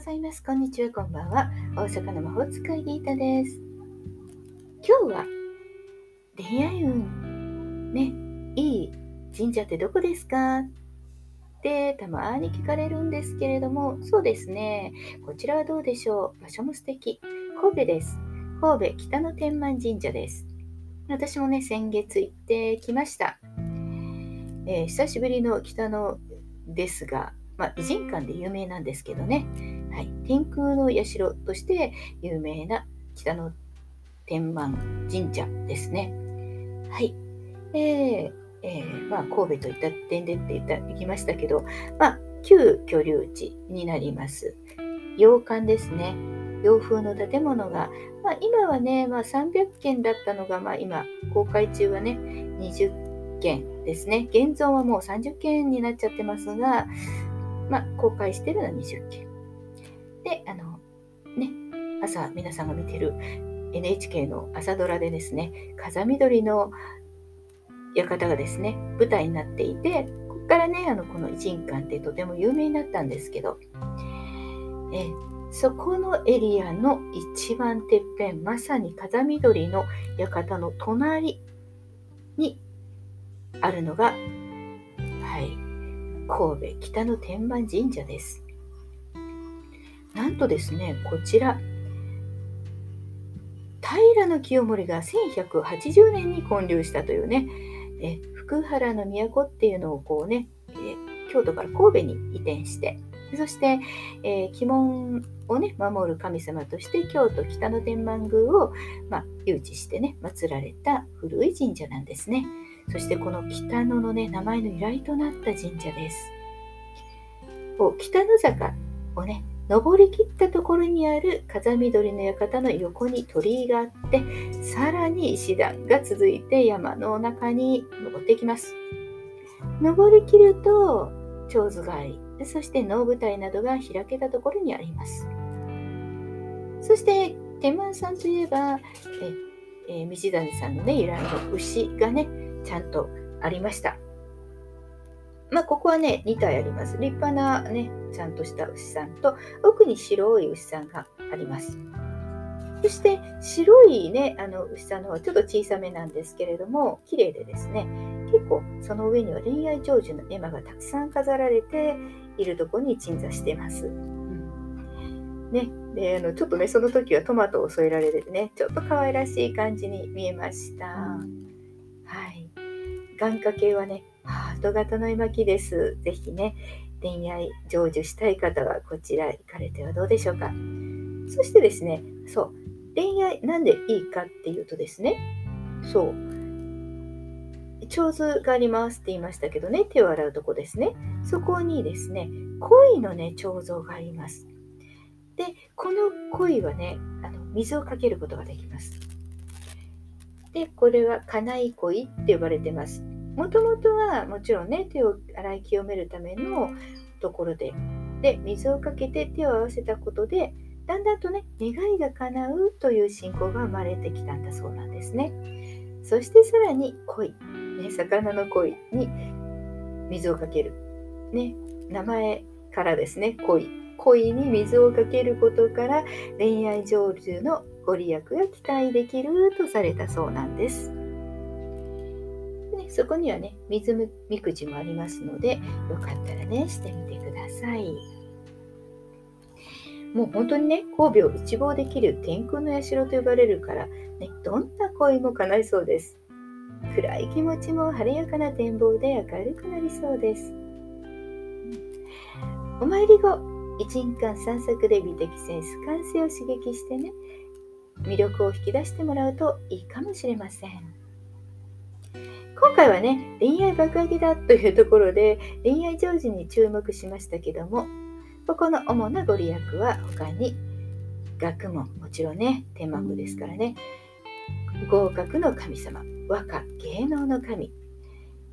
ございます。こんにちは、こんばんは。大阪の魔法使いギータです。今日は恋愛運、ね、いい神社ってどこですか？ってたまに聞かれるんですけれども、そうですね。こちらはどうでしょう？場所も素敵。神戸です。神戸北の天満神社です。私もね、先月行ってきました。えー、久しぶりの北のですが、まあ、偉人館で有名なんですけどね、はい、天空の社として有名な北の天満神社ですね。はい。えーえー、まあ、神戸といった点でって言った行きましたけど、まあ、旧居留地になります。洋館ですね。洋風の建物が、まあ、今はね、まあ、300件だったのが、まあ、今、公開中はね、20件ですね。現存はもう30件になっちゃってますが、まあ、公開してるのは20件。で、あの、ね、朝皆さんが見てる NHK の朝ドラでですね、風緑の館がですね、舞台になっていて、ここからね、あの、この偉人館ってとても有名になったんですけど、えそこのエリアの一番てっぺん、まさに風緑の館の隣にあるのがはい神戸北の天満神社です。なんとですね、こちら、平清盛が1180年に建立したというね、え福原の都っていうのをこうね、え京都から神戸に移転して、そして、えー、鬼門をね、守る神様として京都北の天満宮を、まあ、誘致してね、祀られた古い神社なんですね。そしてこの北野のね、名前の由来となった神社です。北野坂をね、登りきったところにある風緑の館の横に鳥居があって、さらに石段が続いて山の中に登っていきます。登りきると、蝶津狩り、そして能舞台などが開けたところにあります。そして、天満さんといえば、ええー、道谷さんのね、由来の牛がね、ちゃんとありました。まあ、ここはね、2体あります。立派なね、ちゃんとした牛さんと、奥に白い牛さんがあります。そして、白いね、あの牛さんの方はちょっと小さめなんですけれども、綺麗でですね、結構その上には恋愛成就の絵馬がたくさん飾られているところに鎮座してます。ね、であのちょっとね、その時はトマトを添えられてね、ちょっと可愛らしい感じに見えました。はい。眼科系はね、ハート型の絵巻です。ぜひね、恋愛成就したい方はこちら行かれてはどうでしょうか。そしてですね、そう、恋愛なんでいいかっていうとですね、そう、長図がありますって言いましたけどね、手を洗うとこですね。そこにですね、鯉のね、彫像があります。で、この鯉はね、あの水をかけることができます。で、これは家内鯉って呼ばれてます。もともとはもちろんね手を洗い清めるためのところで。で水をかけて手を合わせたことでだんだんとね願いが叶うという信仰が生まれてきたんだそうなんですね。そしてさらに鯉、ね、魚の鯉に水をかける、ね、名前からですね鯉恋に水をかけることから恋愛成就のご利益が期待できるとされたそうなんです。そこにはね、水みくじもありますので、よかったらね、してみてください。もう本当にね、神戸を一望できる天空の社と呼ばれるから、ね、どんな恋も叶いそうです。暗い気持ちも晴れやかな展望で明るくなりそうです。お参り後、1日間散策で美的センス、感性を刺激してね、魅力を引き出してもらうといいかもしれません。今回はね、恋愛爆上げだというところで、恋愛成就に注目しましたけども、ここの主なご利益は他に、学問、もちろんね、天満宮ですからね、合格の神様、和歌、芸能の神、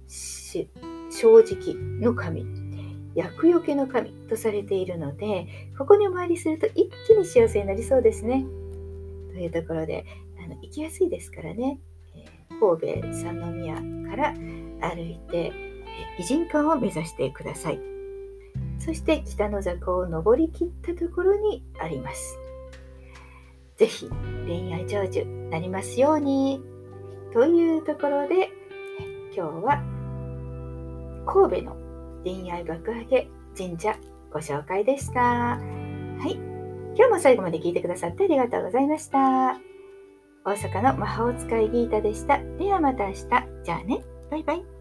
正直の神、厄除けの神とされているので、ここにお参りすると一気に幸せになりそうですね。というところで、あの行きやすいですからね。神戸三宮から歩いて偉人館を目指してください。そして北の坂を登りきったところにあります。ぜひ恋愛成就なりますようにというところで今日は神戸の恋愛爆上げ神社ご紹介でした。はい。今日も最後まで聞いてくださってありがとうございました。大阪の魔法使いギータでした。ではまた明日。じゃあね。バイバイ。